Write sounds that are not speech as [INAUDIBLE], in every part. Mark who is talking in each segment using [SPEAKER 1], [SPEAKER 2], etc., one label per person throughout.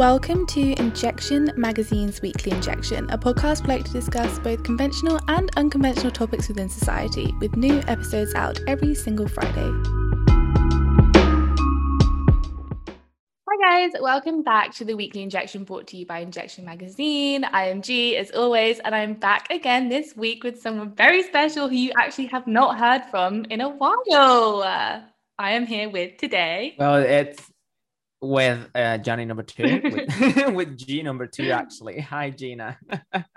[SPEAKER 1] Welcome to Injection Magazine's Weekly Injection, a podcast we like to discuss both conventional and unconventional topics within society, with new episodes out every single Friday. Hi, guys, welcome back to the Weekly Injection brought to you by Injection Magazine. I am G, as always, and I'm back again this week with someone very special who you actually have not heard from in a while. I am here with today.
[SPEAKER 2] Well, it's with uh, Gianni number two, with, [LAUGHS] [LAUGHS] with G number two, actually. Hi, Geena.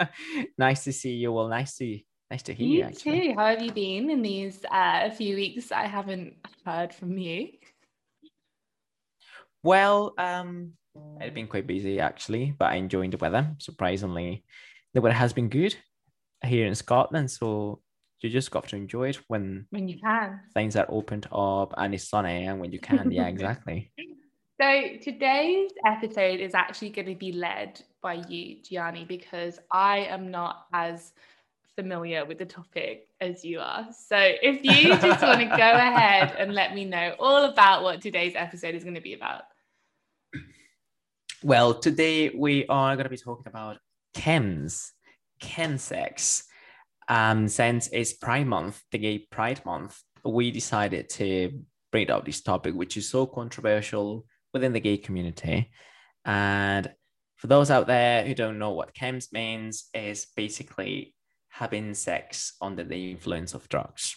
[SPEAKER 2] [LAUGHS] nice to see you. Well, nice to nice to hear you.
[SPEAKER 1] You
[SPEAKER 2] Actually.
[SPEAKER 1] too. How have you been in these uh, few weeks? I haven't heard from you.
[SPEAKER 2] Well, um, I've been quite busy actually, but I enjoyed the weather. Surprisingly, the weather has been good here in Scotland, so you just got to enjoy it when
[SPEAKER 1] When you can.
[SPEAKER 2] things are opened up and it's sunny and when you can. Yeah, exactly.
[SPEAKER 1] So today's episode is actually going to be led by you, Gianni, because I am not as familiar with the topic as you are. So if you just want to [LAUGHS] go ahead and let me know all about what today's episode is going to be about.
[SPEAKER 2] Well, today we are going to be talking about chems, chemsex. Um, since it's Pride Month, the Gay Pride Month, we decided to bring up this topic, which is so controversial within the gay community. And for those out there who don't know what chems means, is basically having sex under the influence of drugs.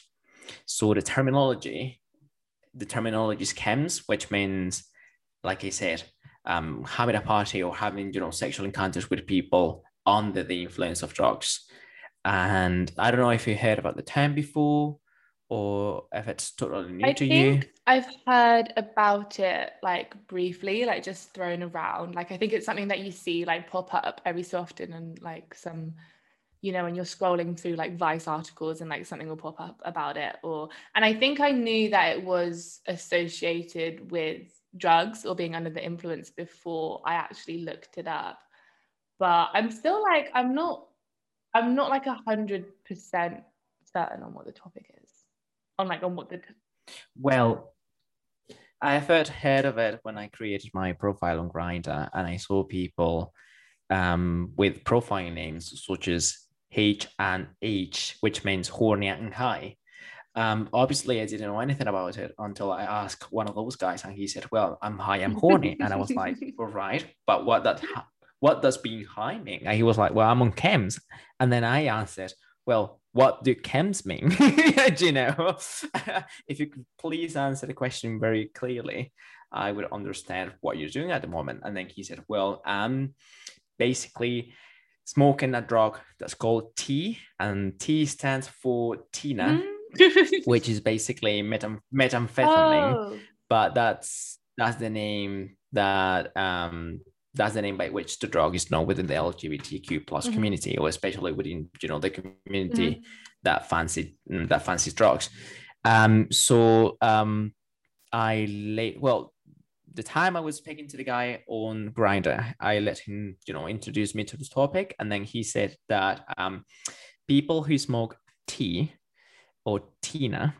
[SPEAKER 2] So the terminology, the terminology is chems, which means, like I said, um, having a party or having you know sexual encounters with people under the influence of drugs. And I don't know if you heard about the term before or if it's totally new
[SPEAKER 1] I
[SPEAKER 2] to you.
[SPEAKER 1] think I've heard about it like briefly, like just thrown around. Like I think it's something that you see like pop up every so often and like some, you know, when you're scrolling through like Vice articles and like something will pop up about it. Or and I think I knew that it was associated with drugs or being under the influence before I actually looked it up. But I'm still like, I'm not I'm not like a hundred percent certain on what the topic is. On like on what the
[SPEAKER 2] Well, I first heard of it when I created my profile on Grindr and I saw people um, with profile names such as H and H, which means horny and high. Um, obviously, I didn't know anything about it until I asked one of those guys, and he said, "Well, I'm high, I'm horny," and I was [LAUGHS] like, "All right, but what that what does being high mean?" And he was like, "Well, I'm on chems," and then I answered, "Well, what do chems mean?" [LAUGHS] do you know? [LAUGHS] if you could please answer the question very clearly, I would understand what you're doing at the moment. And then he said, "Well, um, basically." Smoking a drug that's called T, and T stands for Tina [LAUGHS] which is basically metam- methamphetamine
[SPEAKER 1] Oh,
[SPEAKER 2] but that's that's the name that um that's the name by which the drug is known within the lgbtq plus
[SPEAKER 1] Mhm.
[SPEAKER 2] community or especially within you know the community that fancy mm, that fancies drugs um so um i late well the time i was speaking to the guy on Grindr i let him you know introduce me to this topic and then he said that um people who smoke tea or tina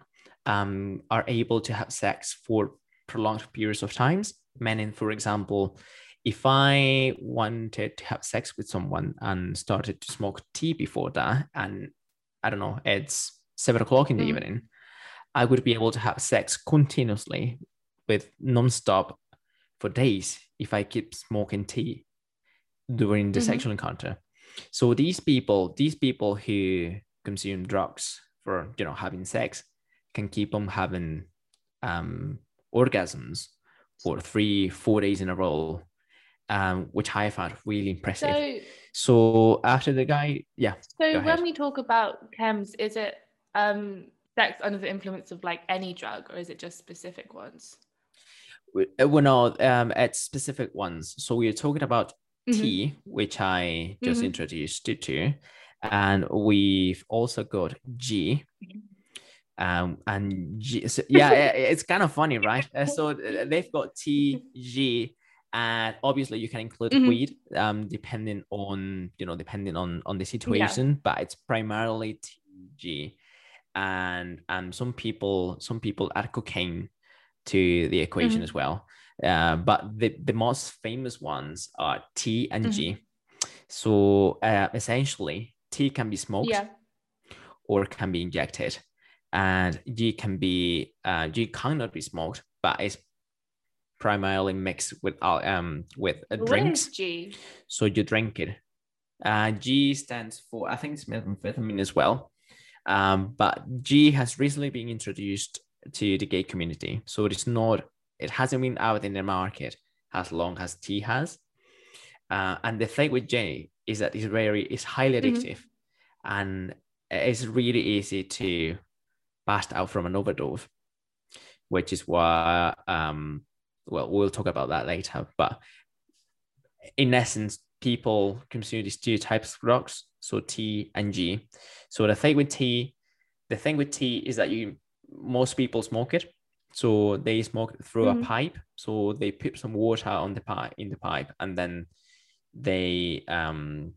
[SPEAKER 2] um, are able to have sex for prolonged periods of times. Meaning, for example, if I wanted to have sex with someone and started to smoke tea before that, and I don't know, it's seven o'clock in the
[SPEAKER 1] Mm.
[SPEAKER 2] evening, I would be able to have sex continuously with non-stop for days if I keep smoking tea during the
[SPEAKER 1] Mhm.
[SPEAKER 2] sexual encounter. So these people, these people who consume drugs for you know having sex can keep on having um, orgasms for three, four days in a row, um, which I found really impressive.
[SPEAKER 1] so
[SPEAKER 2] So, after the guy, yeah,
[SPEAKER 1] so when we talk about chems, is it um sex under the influence of like any drug or is it just specific ones?
[SPEAKER 2] uh, well, no, um, at specific ones. So we're talking about
[SPEAKER 1] Mhm.
[SPEAKER 2] tea, which I just
[SPEAKER 1] Mhm.
[SPEAKER 2] introduced you to, and we've also got G. Um, and G, so, yeah, [LAUGHS] it's kind of funny, right? Uh, so uh, they've got T, G, and obviously you can include
[SPEAKER 1] Mhm.
[SPEAKER 2] weed, um, depending on you know depending on on the situation, but it's primarily T, G, and and some people some people add cocaine to the equation
[SPEAKER 1] Mhm.
[SPEAKER 2] as well. Uh, but the, the most famous ones are T and G.
[SPEAKER 1] Mm-hmm.
[SPEAKER 2] So uh, essentially, T can be smoked
[SPEAKER 1] Yeah.
[SPEAKER 2] or can be injected, and G can be uh, G cannot be smoked, but it's primarily mixed with um with uh, drinks.
[SPEAKER 1] G?
[SPEAKER 2] So you drink it. Uh, G stands for I think it's methamphetamine as well. Um, but G has recently been introduced to the gay community, so it is not. It hasn't been out in the market as long as T has. Uh, and the thing with J is that it's very, it's highly
[SPEAKER 1] Mhm.
[SPEAKER 2] addictive, and it's really easy to pass out from an overdose, which is why um, well, we'll talk about that later. But in essence, people consume these two types of drugs, so T and G. So the thing with T, the thing with T is that you most people smoke it. So they smoke it through
[SPEAKER 1] Mhm.
[SPEAKER 2] a pipe. So they put some water on the pipe in the pipe, and then they um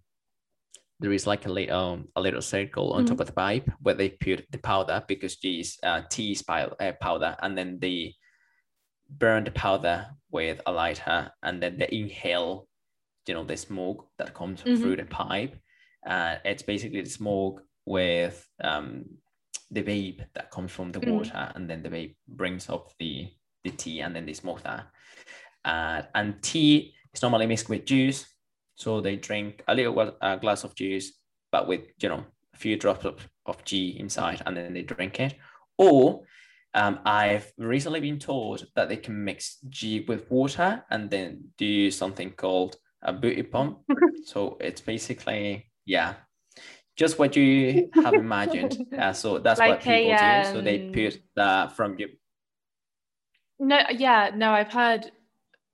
[SPEAKER 2] there is like a little a little circle on top of the pipe where they put the powder because G is uh, T is pow- uh, powder, and then they burn the powder with a lighter, and then they inhale, you know, the smoke that comes
[SPEAKER 1] Mhm.
[SPEAKER 2] through the pipe. Uh, it's basically the smoke with um, the vape that comes from the
[SPEAKER 1] Mm.
[SPEAKER 2] water, and then the vape brings up the the tea, and then they smoke that. Uh, and tea is normally mixed with juice, so they drink a little uh, glass of juice, but with you know a few drops of, of G inside, and then they drink it. Or um, I've recently been told that they can mix G with water and then do something called a booty pump. [LAUGHS] so it's basically yeah, just what you have imagined. [LAUGHS] Uh, so that's what people
[SPEAKER 1] a,
[SPEAKER 2] do. So they
[SPEAKER 1] um,
[SPEAKER 2] put that from you.
[SPEAKER 1] No, yeah, no, I've heard.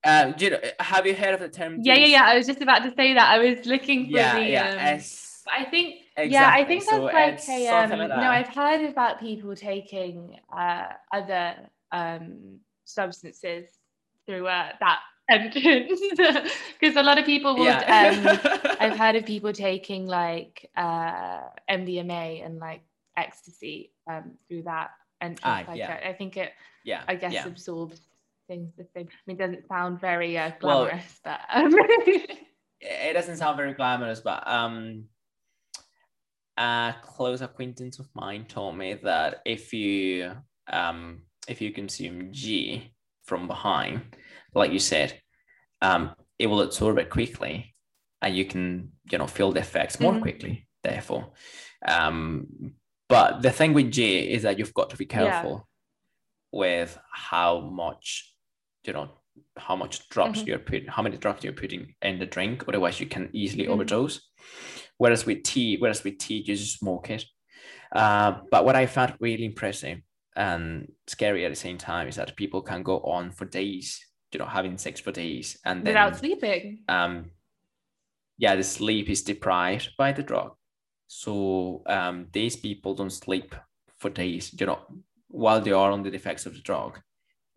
[SPEAKER 2] Uh, do you know, have you heard of the term?
[SPEAKER 1] Yeah, yeah, yeah. I was just about to say that. I was looking for
[SPEAKER 2] yeah,
[SPEAKER 1] the.
[SPEAKER 2] yeah.
[SPEAKER 1] um, I think. Yeah, I think that's
[SPEAKER 2] So
[SPEAKER 1] like a. Um,
[SPEAKER 2] like
[SPEAKER 1] no. I've heard about people taking uh, other um, substances through uh, that entrance [LAUGHS] because a lot of people would. Um, [LAUGHS] I've heard of people taking like uh, MDMA and like ecstasy um, through that entrance.
[SPEAKER 2] Ah,
[SPEAKER 1] like
[SPEAKER 2] yeah.
[SPEAKER 1] I, I think it,
[SPEAKER 2] yeah,
[SPEAKER 1] I guess,
[SPEAKER 2] yeah.
[SPEAKER 1] absorbs things the same. I mean, it doesn't sound very uh,
[SPEAKER 2] Well-
[SPEAKER 1] glamorous, but um, [LAUGHS]
[SPEAKER 2] it doesn't sound very glamorous, but um, a close acquaintance of mine told me that if you um if you consume G from behind, like you said, um, it will absorb it quickly, and you can you know feel the effects more
[SPEAKER 1] Mhm.
[SPEAKER 2] quickly. Therefore, um, but the thing with G is that you've got to be
[SPEAKER 1] Yeah.
[SPEAKER 2] careful with how much you know how much drugs
[SPEAKER 1] Mhm.
[SPEAKER 2] you're putting, how many drugs you're putting in the drink. Otherwise, you can easily
[SPEAKER 1] Mhm.
[SPEAKER 2] overdose. Whereas with tea, whereas with tea, you just smoke it. Uh, but what I found really impressive and scary at the same time is that people can go on for days, you know, having sex for days, and then
[SPEAKER 1] without sleeping.
[SPEAKER 2] um, yeah, the sleep is deprived by the drug. So um, these people don't sleep for days, you know, while they are on the effects of the drug.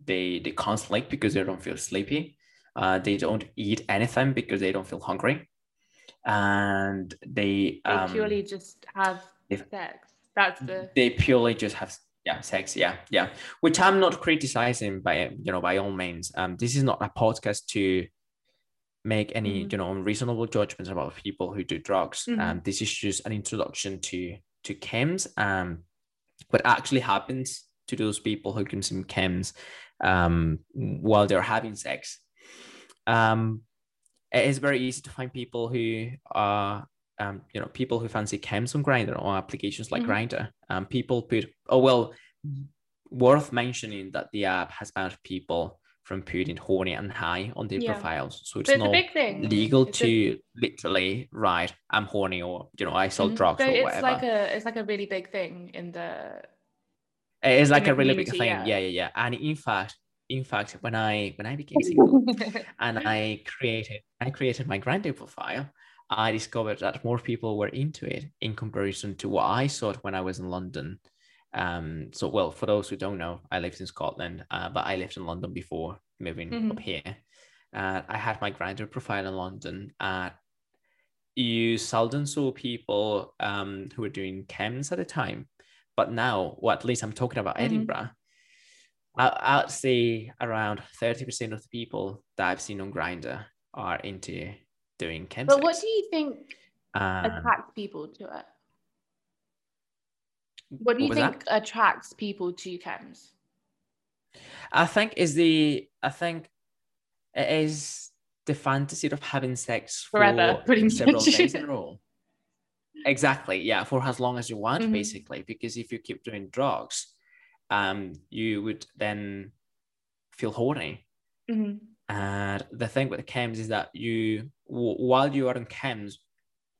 [SPEAKER 2] They they can't sleep because they don't feel sleepy. Uh, they don't eat anything because they don't feel hungry, and they
[SPEAKER 1] They
[SPEAKER 2] um,
[SPEAKER 1] purely just have sex. That's the.
[SPEAKER 2] they purely just have yeah sex yeah yeah which i'm not criticizing by you know by all means um this is not a podcast to make any
[SPEAKER 1] Mhm.
[SPEAKER 2] you know unreasonable judgments about people who do drugs
[SPEAKER 1] Mhm.
[SPEAKER 2] um this is just an introduction to to chems um what actually happens to those people who consume chems um while they're having sex um it is very easy to find people who are um, you know, people who fancy chems on Grindr or applications like
[SPEAKER 1] Mhm.
[SPEAKER 2] Grindr. Um, people put oh well, worth mentioning that the app has banned people from putting horny and high on their
[SPEAKER 1] Yeah.
[SPEAKER 2] profiles, so it's
[SPEAKER 1] So it's a
[SPEAKER 2] not
[SPEAKER 1] big thing.
[SPEAKER 2] legal
[SPEAKER 1] It's a-
[SPEAKER 2] to literally write I'm horny or you know I sell
[SPEAKER 1] Mhm.
[SPEAKER 2] drugs
[SPEAKER 1] So
[SPEAKER 2] or
[SPEAKER 1] it's
[SPEAKER 2] whatever.
[SPEAKER 1] like a it's like a really big thing in the
[SPEAKER 2] it is like a really big thing.
[SPEAKER 1] yeah.
[SPEAKER 2] Yeah. yeah, yeah, And in fact, in fact, when I when I became single, [LAUGHS] and I created I created my Grindr profile, I discovered that more people were into it in comparison to what I saw when I was in London. Um, so well, for those who don't know, I lived in Scotland, uh, but I lived in London before moving
[SPEAKER 1] Mhm.
[SPEAKER 2] up here. Uh, I had my Grindr profile in London. Uh, you seldom saw people um, who were doing chems at the time, but now, or at least I'm talking about
[SPEAKER 1] Mhm.
[SPEAKER 2] Edinburgh. I, I'd say around 30% of the people that I've seen on Grindr are into doing chemsex.
[SPEAKER 1] But what do you think
[SPEAKER 2] Um,
[SPEAKER 1] attracts people to it? What do you
[SPEAKER 2] was
[SPEAKER 1] think
[SPEAKER 2] that?
[SPEAKER 1] attracts people to chems?
[SPEAKER 2] I think is the I think it is the fantasy of having sex
[SPEAKER 1] Forever,
[SPEAKER 2] for
[SPEAKER 1] pretty
[SPEAKER 2] several
[SPEAKER 1] much.
[SPEAKER 2] days in a [LAUGHS] row. Exactly, yeah, for as long as you want,
[SPEAKER 1] Mhm.
[SPEAKER 2] basically. Because if you keep doing drugs, um, you would then feel horny.
[SPEAKER 1] Mhm.
[SPEAKER 2] And the thing with the chems is that you, w- while you are in chems,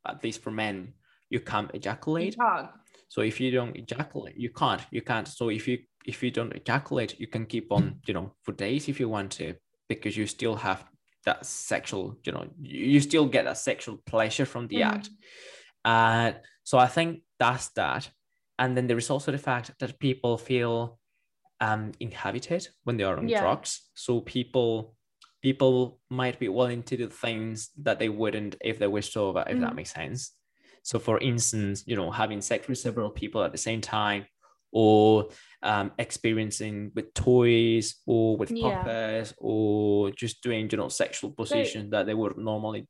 [SPEAKER 2] at least for men, you can't
[SPEAKER 1] You
[SPEAKER 2] ejaculate.
[SPEAKER 1] can't.
[SPEAKER 2] So if you don't ejaculate, you can't. You can't. So if you if you don't ejaculate, you can keep on, you know, for days if you want to, because you still have that sexual, you know, you you still get that sexual pleasure from the
[SPEAKER 1] Mhm.
[SPEAKER 2] act. Uh, so I think that's that. And then there is also the fact that people feel um inhabited when they are on
[SPEAKER 1] Yeah.
[SPEAKER 2] drugs. So people people might be willing to do things that they wouldn't if they were sober, if that
[SPEAKER 1] Mhm.
[SPEAKER 2] makes sense. So, for instance, you know, having sex with several people at the same time, or um, experiencing with toys, or with
[SPEAKER 1] Yeah.
[SPEAKER 2] puppets, or just doing, you know, sexual positions that they would normally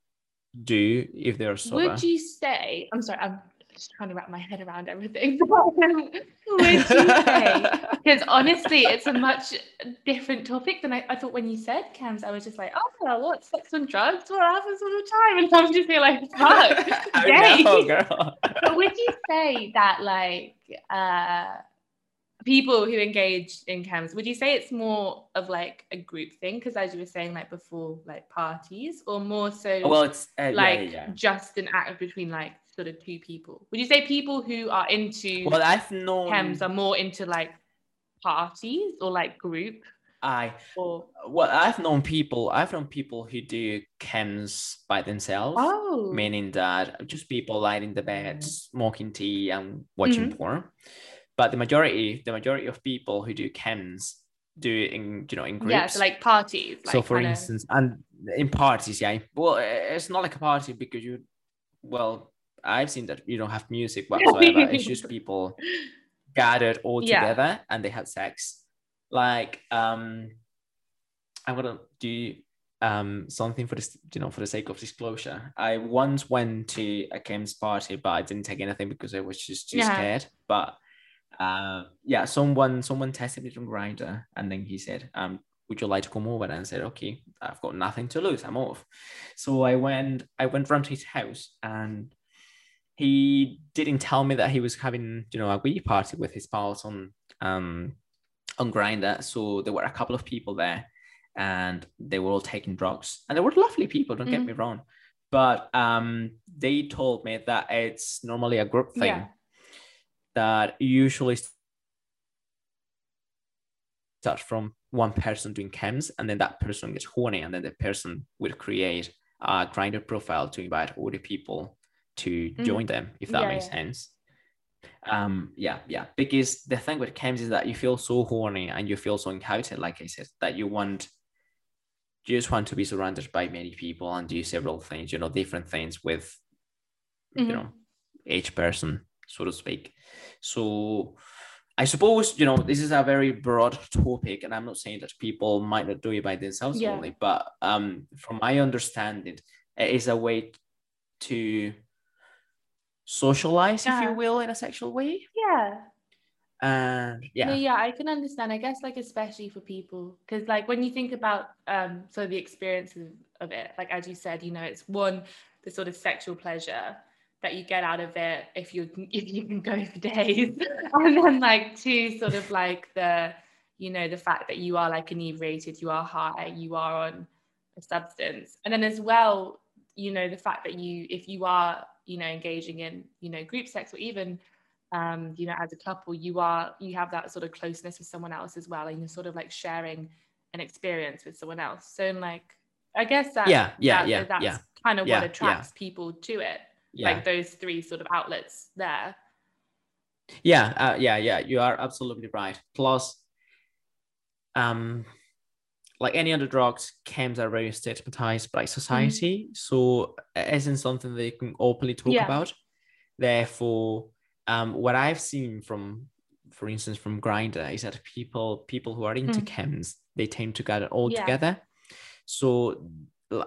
[SPEAKER 2] do if they're sober.
[SPEAKER 1] Would you say? I'm sorry. I'm just trying to wrap my head around everything. [LAUGHS] Would you say? [LAUGHS] Because honestly, it's a much different topic than I, I thought when you said chems. I was just like, oh, well, what sex and drugs? What happens all the time? And I'm just being like, fuck. [LAUGHS]
[SPEAKER 2] Know,
[SPEAKER 1] gay.
[SPEAKER 2] girl.
[SPEAKER 1] but would you say that like uh people who engage in chems would you say it's more of like a group thing because as you were saying like before like parties or more so
[SPEAKER 2] well, it's uh, yeah,
[SPEAKER 1] like
[SPEAKER 2] yeah, yeah.
[SPEAKER 1] just an act between like sort of two people would you say people who are into
[SPEAKER 2] Well, I've known.
[SPEAKER 1] chems are more into like parties or like group
[SPEAKER 2] I
[SPEAKER 1] or
[SPEAKER 2] well, I've known people. I've known people who do chems by themselves.
[SPEAKER 1] oh
[SPEAKER 2] meaning that just people lying in the bed, smoking tea and watching
[SPEAKER 1] Mm-hmm.
[SPEAKER 2] porn. But the majority, the majority of people who do chems do it in you know in groups.
[SPEAKER 1] yeah so like parties like
[SPEAKER 2] so for
[SPEAKER 1] kinda-
[SPEAKER 2] instance, and in parties, yeah. Well, it's not like a party because you, well, I've seen that you don't have music [LAUGHS] whatsoever. it's just people [LAUGHS] gathered all
[SPEAKER 1] Yeah.
[SPEAKER 2] together and they had sex. Like, um, I'm gonna do um something for this, you know, for the sake of disclosure. I once went to a chems party, but I didn't take anything because I was just too
[SPEAKER 1] Yeah.
[SPEAKER 2] scared. But uh, yeah, someone someone tested me on Grindr, and then he said, um, would you like to come over? And I said, okay, I've got nothing to lose. I'm off. So I went, I went round to his house and he didn't tell me that he was having, you know, a wee party with his pals on um on Grindr. So there were a couple of people there and they were all taking drugs. And they were lovely people, don't get
[SPEAKER 1] Mhm.
[SPEAKER 2] me wrong. But um they told me that it's normally a group thing
[SPEAKER 1] Yeah.
[SPEAKER 2] that usually starts from one person doing chems and then that person gets horny and then the person will create a Grindr profile to invite all the people to
[SPEAKER 1] Mhm.
[SPEAKER 2] join them if that
[SPEAKER 1] Yeah,
[SPEAKER 2] makes
[SPEAKER 1] yeah.
[SPEAKER 2] sense um yeah yeah because the thing with chems is that you feel so horny and you feel so inhabited like i said that you want you just want to be surrounded by many people and do several things you know different things with
[SPEAKER 1] Mhm.
[SPEAKER 2] you know each person so to speak so i suppose you know this is a very broad topic and i'm not saying that people might not do it by themselves
[SPEAKER 1] Yeah.
[SPEAKER 2] only but um from my understanding it is a way to socialize if you will in a sexual way.
[SPEAKER 1] Yeah.
[SPEAKER 2] And yeah.
[SPEAKER 1] No, yeah, I can understand. I guess like especially for people because like when you think about um so the experiences of it, like as you said, you know, it's one the sort of sexual pleasure that you get out of it if you [LAUGHS] if you can go for days, [LAUGHS] and then like two sort of like the you know the fact that you are like inebriated, you are high, you are on a substance, and then as well, you know, the fact that you if you are you know engaging in you know group sex or even um, you know, as a couple, you are you have that sort of closeness with someone else as well, and you're sort of like sharing an experience with someone else. So, in like, I guess that
[SPEAKER 2] Yeah, yeah,
[SPEAKER 1] that-
[SPEAKER 2] yeah,
[SPEAKER 1] that's
[SPEAKER 2] yeah,
[SPEAKER 1] kind of
[SPEAKER 2] yeah,
[SPEAKER 1] what
[SPEAKER 2] yeah.
[SPEAKER 1] attracts people to it.
[SPEAKER 2] yeah
[SPEAKER 1] Like those three sort of outlets there.
[SPEAKER 2] Yeah, uh, yeah, yeah. You are absolutely right. Plus, um, like any other drugs, chems are very stigmatized by society, so it isn't something they can openly talk
[SPEAKER 1] Yeah.
[SPEAKER 2] about. Therefore, um, what I've seen from for instance, from Grindr is that people people who are into
[SPEAKER 1] Mm.
[SPEAKER 2] chems they tend to gather all
[SPEAKER 1] Yeah.
[SPEAKER 2] together. So,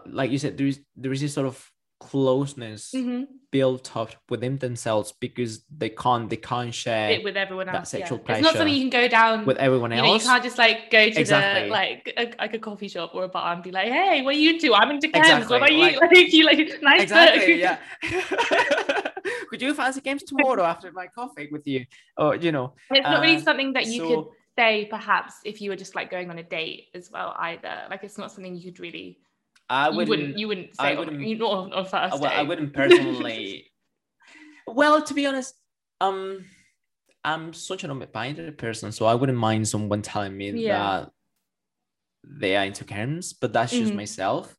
[SPEAKER 2] like you said, there is there is this sort of closeness
[SPEAKER 1] Mhm.
[SPEAKER 2] built up within themselves because they can't they can't share
[SPEAKER 1] It with everyone
[SPEAKER 2] that
[SPEAKER 1] else.
[SPEAKER 2] sexual
[SPEAKER 1] yeah. It's not something you can go down
[SPEAKER 2] with everyone
[SPEAKER 1] you know, you can't just like go to
[SPEAKER 2] Exactly.
[SPEAKER 1] the like a, like a coffee shop or a bar and be like, "Hey, what are you into? I'm into chems.
[SPEAKER 2] Exactly,
[SPEAKER 1] What about you?
[SPEAKER 2] like- [LAUGHS]
[SPEAKER 1] Like, you like nice
[SPEAKER 2] exactly
[SPEAKER 1] book."
[SPEAKER 2] yeah [LAUGHS] [LAUGHS] could you fancy chems tomorrow after my coffee with you or you know
[SPEAKER 1] It's not really
[SPEAKER 2] Uh,
[SPEAKER 1] something that you
[SPEAKER 2] so-
[SPEAKER 1] could say perhaps if you were just like going on a date as well either. Like it's not something you could really
[SPEAKER 2] i
[SPEAKER 1] you
[SPEAKER 2] wouldn't
[SPEAKER 1] wouldn't you wouldn't say
[SPEAKER 2] I wouldn't-
[SPEAKER 1] you not on, first
[SPEAKER 2] Uh, I wouldn't [LAUGHS] personally. well, to be honest, um, I'm such an open-minded person, so I wouldn't mind someone telling me
[SPEAKER 1] Yeah.
[SPEAKER 2] that they are into chems, but that's just
[SPEAKER 1] Mhm.
[SPEAKER 2] myself.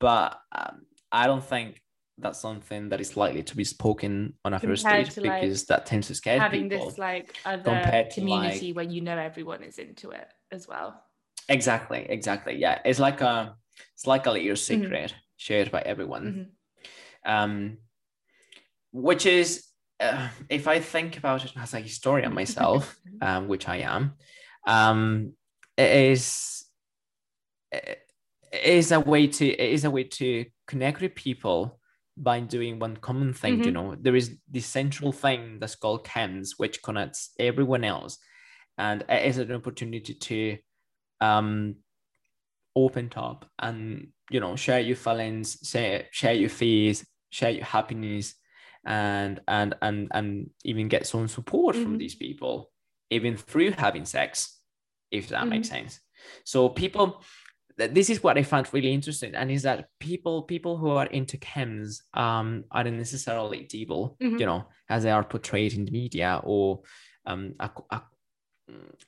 [SPEAKER 2] But um, I don't think that's something that is likely to be spoken on a first date
[SPEAKER 1] to, like,
[SPEAKER 2] because that tends to scare
[SPEAKER 1] having
[SPEAKER 2] people.
[SPEAKER 1] this like other community where you know everyone is into it as well.
[SPEAKER 2] Exactly, exactly. Yeah, it's like a it's like a little
[SPEAKER 1] Mm-hmm.
[SPEAKER 2] secret shared by everyone.
[SPEAKER 1] Mhm.
[SPEAKER 2] um, which is uh, if I think about it as a historian myself, [LAUGHS] um, which I am, um, it is it is a way to it is a way to connect with people by doing one common thing. You
[SPEAKER 1] Mhm.
[SPEAKER 2] know, there is this central thing that's called chems, which connects everyone else, and it is an opportunity to um open up and you know share your feelings share share your fears share your happiness and and and and even get some support from
[SPEAKER 1] Mhm.
[SPEAKER 2] these people even through having sex if that
[SPEAKER 1] Mm-hmm.
[SPEAKER 2] makes sense so people this is what i found really interesting and is that people people who are into chems um aren't necessarily evil
[SPEAKER 1] Mhm.
[SPEAKER 2] you know as they are portrayed in the media or um a, a,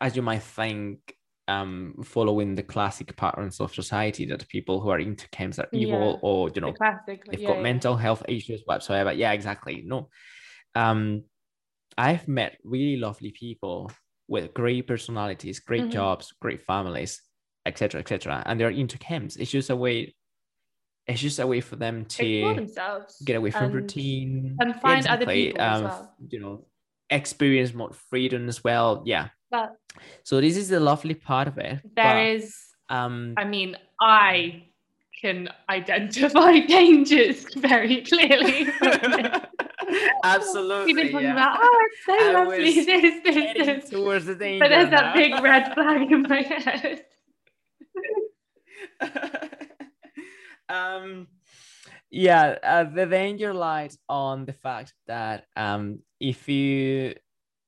[SPEAKER 2] as you might think um following the classic patterns of society that people who are into chems are evil
[SPEAKER 1] Yeah.
[SPEAKER 2] or you know
[SPEAKER 1] classic.
[SPEAKER 2] they've
[SPEAKER 1] yeah,
[SPEAKER 2] got
[SPEAKER 1] yeah.
[SPEAKER 2] mental health issues whatsoever yeah exactly no um i've met really lovely people with great personalities great
[SPEAKER 1] Mhm.
[SPEAKER 2] jobs great families etc etc and they're into chems it's just a way it's just a way for them to
[SPEAKER 1] themselves.
[SPEAKER 2] get away from
[SPEAKER 1] and-
[SPEAKER 2] routine
[SPEAKER 1] and find other
[SPEAKER 2] exactly.
[SPEAKER 1] people as
[SPEAKER 2] um,
[SPEAKER 1] well.
[SPEAKER 2] you know experience more freedom as well yeah
[SPEAKER 1] But
[SPEAKER 2] so this is the lovely part of it
[SPEAKER 1] there
[SPEAKER 2] but,
[SPEAKER 1] is,
[SPEAKER 2] um
[SPEAKER 1] I mean, I can identify [LAUGHS] dangers very clearly. [LAUGHS]
[SPEAKER 2] absolutely
[SPEAKER 1] We've been talking
[SPEAKER 2] yeah.
[SPEAKER 1] about, oh, it's so
[SPEAKER 2] I
[SPEAKER 1] lovely, this, this, this.
[SPEAKER 2] towards the danger
[SPEAKER 1] But there's
[SPEAKER 2] now.
[SPEAKER 1] that big red [LAUGHS] flag in my head.
[SPEAKER 2] um yeah uh, the danger lies on the fact that um if you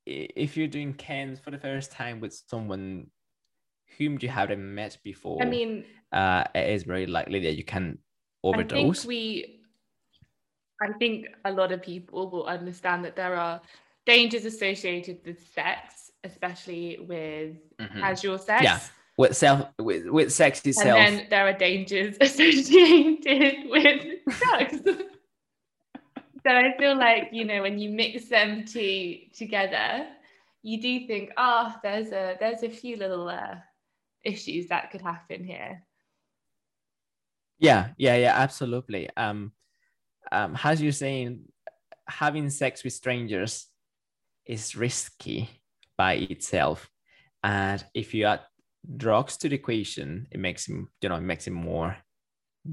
[SPEAKER 2] if you're doing chems for the first time with someone whom you haven't met before
[SPEAKER 1] I mean,
[SPEAKER 2] uh it is very likely that you can
[SPEAKER 1] I
[SPEAKER 2] overdose
[SPEAKER 1] think we, I think a lot of people will understand that there are dangers associated with sex, especially with
[SPEAKER 2] Mhm.
[SPEAKER 1] casual sex.
[SPEAKER 2] Yeah, with self with, with sex
[SPEAKER 1] And then there are dangers [LAUGHS] associated with drugs. [LAUGHS] so I feel like, you know, when you mix them two together, you do think, oh, there's a there's a few little uh, issues that could happen here.
[SPEAKER 2] Yeah, yeah, yeah, absolutely. Um, um, as you're saying, having sex with strangers is risky by itself, and if you add drugs to the equation, it makes him, you know, it makes it more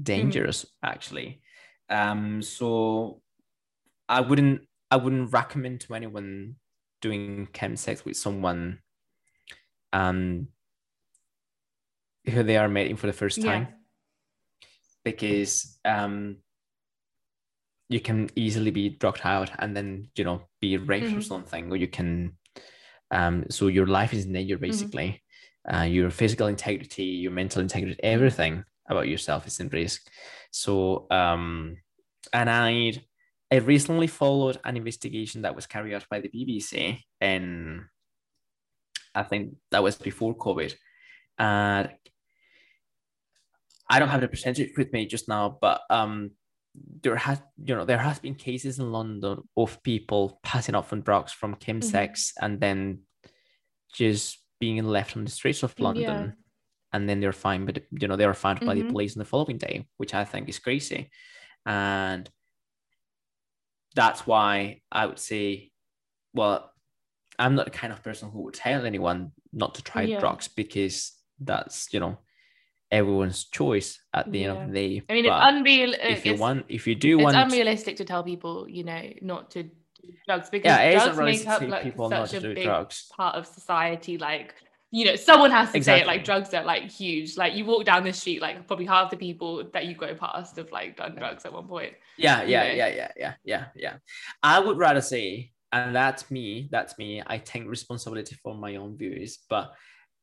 [SPEAKER 2] dangerous actually. Um, so I wouldn't, I wouldn't recommend to anyone doing chem sex with someone, um, who they are meeting for the first time
[SPEAKER 1] Yeah.
[SPEAKER 2] because um you can easily be drugged out and then you know be raped or
[SPEAKER 1] Mhm.
[SPEAKER 2] something or you can um so your life is in danger basically uh, your physical integrity your mental integrity everything about yourself is in risk so um and i i recently followed an investigation that was carried out by the bbc and i think that was before covid and I don't have the percentage with me just now, but um, there has you know there has been cases in London of people passing out from drugs from chemsex and then just being left on the streets of London,
[SPEAKER 1] Yeah.
[SPEAKER 2] and then they're fined, but you know they were found by the
[SPEAKER 1] Mhm.
[SPEAKER 2] police on the following day, which I think is crazy, and that's why I would say, well, I'm not the kind of person who would tell anyone not to try
[SPEAKER 1] Yeah.
[SPEAKER 2] drugs because that's you know everyone's choice at the end of the day.
[SPEAKER 1] I mean, it's
[SPEAKER 2] But
[SPEAKER 1] unreal.
[SPEAKER 2] Uh, if you want, if you do
[SPEAKER 1] it's
[SPEAKER 2] want, it's
[SPEAKER 1] unrealistic to tell people, you know, not to do drugs because
[SPEAKER 2] yeah,
[SPEAKER 1] drugs make up like such a big
[SPEAKER 2] drugs.
[SPEAKER 1] part of society. Like, you know, someone has to say it. Like, drugs are like huge. Like, you walk down the street, like probably half the people that you go past have like done drugs at one point.
[SPEAKER 2] Yeah,
[SPEAKER 1] you
[SPEAKER 2] yeah,
[SPEAKER 1] know.
[SPEAKER 2] yeah, yeah, yeah, yeah, yeah. I would rather say, and that's me, that's me. I take responsibility for my own views, but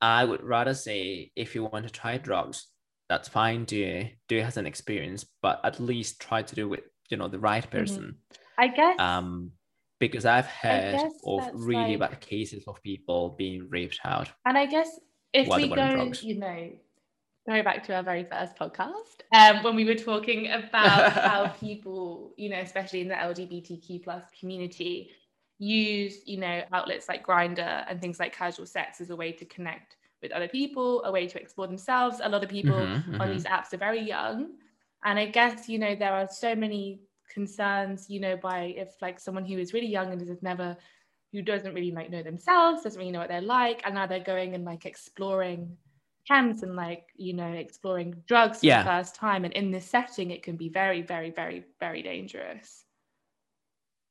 [SPEAKER 2] I would rather say if you want to try drugs, that's fine, do it, do it as an experience, but at least try to do it with you know the right
[SPEAKER 1] Mm-hmm.
[SPEAKER 2] person.
[SPEAKER 1] I guess.
[SPEAKER 2] Um because I've heard of really
[SPEAKER 1] like-
[SPEAKER 2] bad cases of people being raped out.
[SPEAKER 1] And I guess if we
[SPEAKER 2] they were on
[SPEAKER 1] go, you know, go back to our very first podcast, um, when we were talking about [LAUGHS] how people, you know, especially in the LGBTQ plus community, use, you know, outlets like Grindr and things like casual sex as a way to connect with other people, a way to explore themselves. A lot of people
[SPEAKER 2] Mhm,
[SPEAKER 1] on
[SPEAKER 2] mhm.
[SPEAKER 1] these apps are very young. And I guess, you know, there are so many concerns, you know, by if like someone who is really young and is has never, who doesn't really like know themselves, doesn't really know what they're like, and now they're going and like exploring chems and like, you know, exploring drugs for
[SPEAKER 2] Yeah.
[SPEAKER 1] the first time. And in this setting, it can be very, very, very, very dangerous.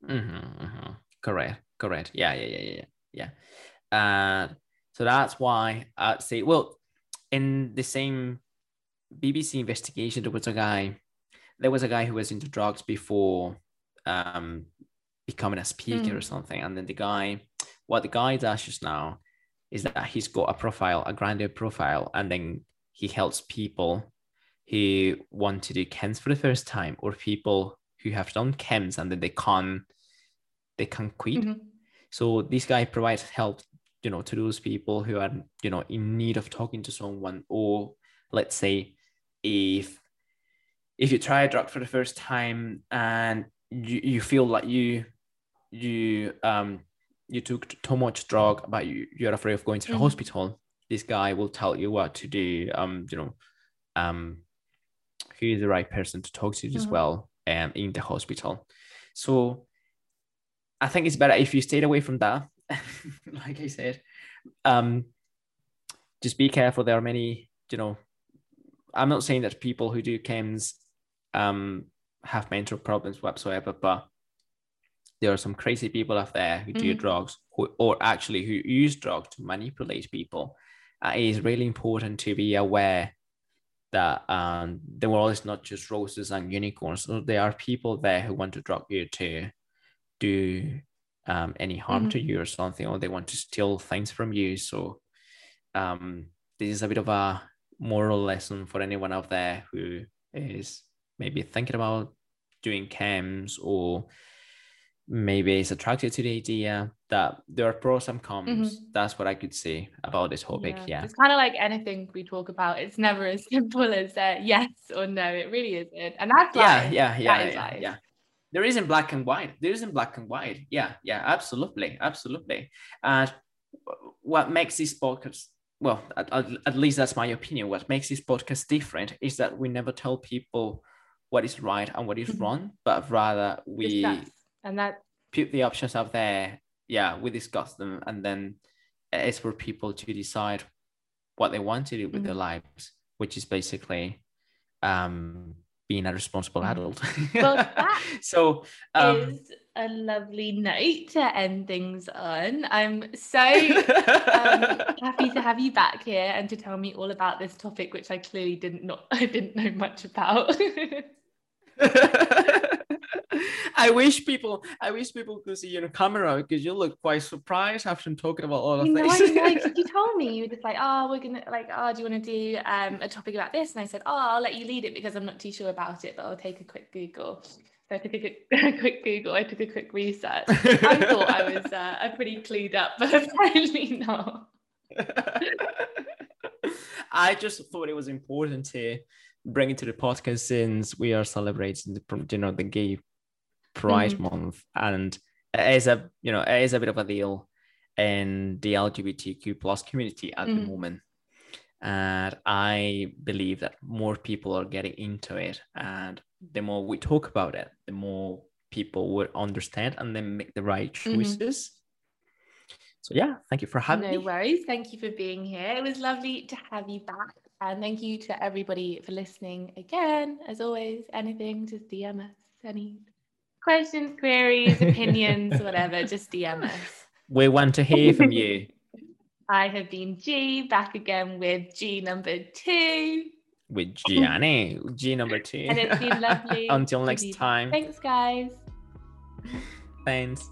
[SPEAKER 2] Mm-hmm, mm-hmm. Correct, correct. Yeah, yeah, yeah, yeah, yeah. Uh, so that's why I'd say, well, in the same BBC investigation, there was a guy, there was a guy who was into drugs before um, becoming a speaker
[SPEAKER 1] Mm.
[SPEAKER 2] or something. And then the guy, what the guy does just now is that he's got a profile, a Grindr profile, and then he helps people who want to do chems for the first time or people who have done chems and then they can't they can't quit.
[SPEAKER 1] Mhm.
[SPEAKER 2] So this guy provides help, you know, to those people who are, you know, in need of talking to someone, or let's say if if you try a drug for the first time and you, you feel like you you um you took too much drug but you, you're afraid of going to the
[SPEAKER 1] Mhm.
[SPEAKER 2] hospital this guy will tell you what to do um you know um who is the right person to talk to as
[SPEAKER 1] Mhm.
[SPEAKER 2] well um in the hospital so i think it's better if you stayed away from that [LAUGHS] like i said um just be careful there are many you know i'm not saying that people who do chems um have mental problems whatsoever but there are some crazy people out there who do
[SPEAKER 1] Mhm.
[SPEAKER 2] drugs who, or actually who use drugs to manipulate people uh, it is really important to be aware that um, the world is not just roses and unicorns. So there are people there who want to drug you to do um, any harm
[SPEAKER 1] Mhm.
[SPEAKER 2] to you or something, or they want to steal things from you. So um, this is a bit of a moral lesson for anyone out there who is maybe thinking about doing chems or maybe is attracted to the idea that there are pros and cons. That's what I could say about this topic. Yeah.
[SPEAKER 1] It's kind of like anything we talk about. It's never as [LAUGHS] simple as uh, yes or no. It really isn't. And that's
[SPEAKER 2] yeah,
[SPEAKER 1] life.
[SPEAKER 2] yeah, yeah,
[SPEAKER 1] That
[SPEAKER 2] yeah,
[SPEAKER 1] life.
[SPEAKER 2] yeah. There isn't black and white. There isn't black and white. Yeah, yeah, absolutely, absolutely. And what makes this podcast, well, at, at least that's my opinion. What makes this podcast different is that we never tell people what is right and what is
[SPEAKER 1] Mhm.
[SPEAKER 2] wrong, but rather we
[SPEAKER 1] Discuss. And that
[SPEAKER 2] put the options out there. Yeah, we discuss them, and then it's for people to decide what they want to do with their
[SPEAKER 1] Mhm.
[SPEAKER 2] lives, which is basically um, being a responsible
[SPEAKER 1] Mhm.
[SPEAKER 2] adult.
[SPEAKER 1] Well, [LAUGHS]
[SPEAKER 2] so um,
[SPEAKER 1] is a lovely note to end things on. I'm so um, [LAUGHS] happy to have you back here and to tell me all about this topic, which I clearly didn't not [LAUGHS] I didn't know much about. [LAUGHS]
[SPEAKER 2] I wish people, I wish people could see you on camera because you look quite surprised after talking about all of
[SPEAKER 1] You know,
[SPEAKER 2] this.
[SPEAKER 1] I 'cause [LAUGHS] you told me you were just like, oh, we're gonna like, oh, do you want to do um, a topic about this? And I said, oh, I'll let you lead it because I'm not too sure about it, but I'll take a quick Google. So I took a quick, [LAUGHS] a quick Google. I took a quick research. I thought I was uh, I'm pretty clued up, but apparently not.
[SPEAKER 2] I just thought it was important to bring it to the podcast since we are celebrating the you know the gay pride
[SPEAKER 1] Mhm.
[SPEAKER 2] month and it is a you know it is a bit of a deal in the LGBTQ plus community at the
[SPEAKER 1] Mhm.
[SPEAKER 2] moment and I believe that more people are getting into it and the more we talk about it the more people would understand and then make the right
[SPEAKER 1] Mhm.
[SPEAKER 2] choices So yeah, thank you for having me.
[SPEAKER 1] no worries. Thank you for being here. It was lovely to have you back. And thank you to everybody for listening again. As always, anything, just DM us. Any questions, queries, opinions, [LAUGHS] whatever, just DM us.
[SPEAKER 2] We want to hear from you. [LAUGHS]
[SPEAKER 1] I have been G, back again with G number two.
[SPEAKER 2] With Gianni, G number two.
[SPEAKER 1] And it's been lovely. [LAUGHS]
[SPEAKER 2] Until next time.
[SPEAKER 1] Thanks, guys.
[SPEAKER 2] Thanks.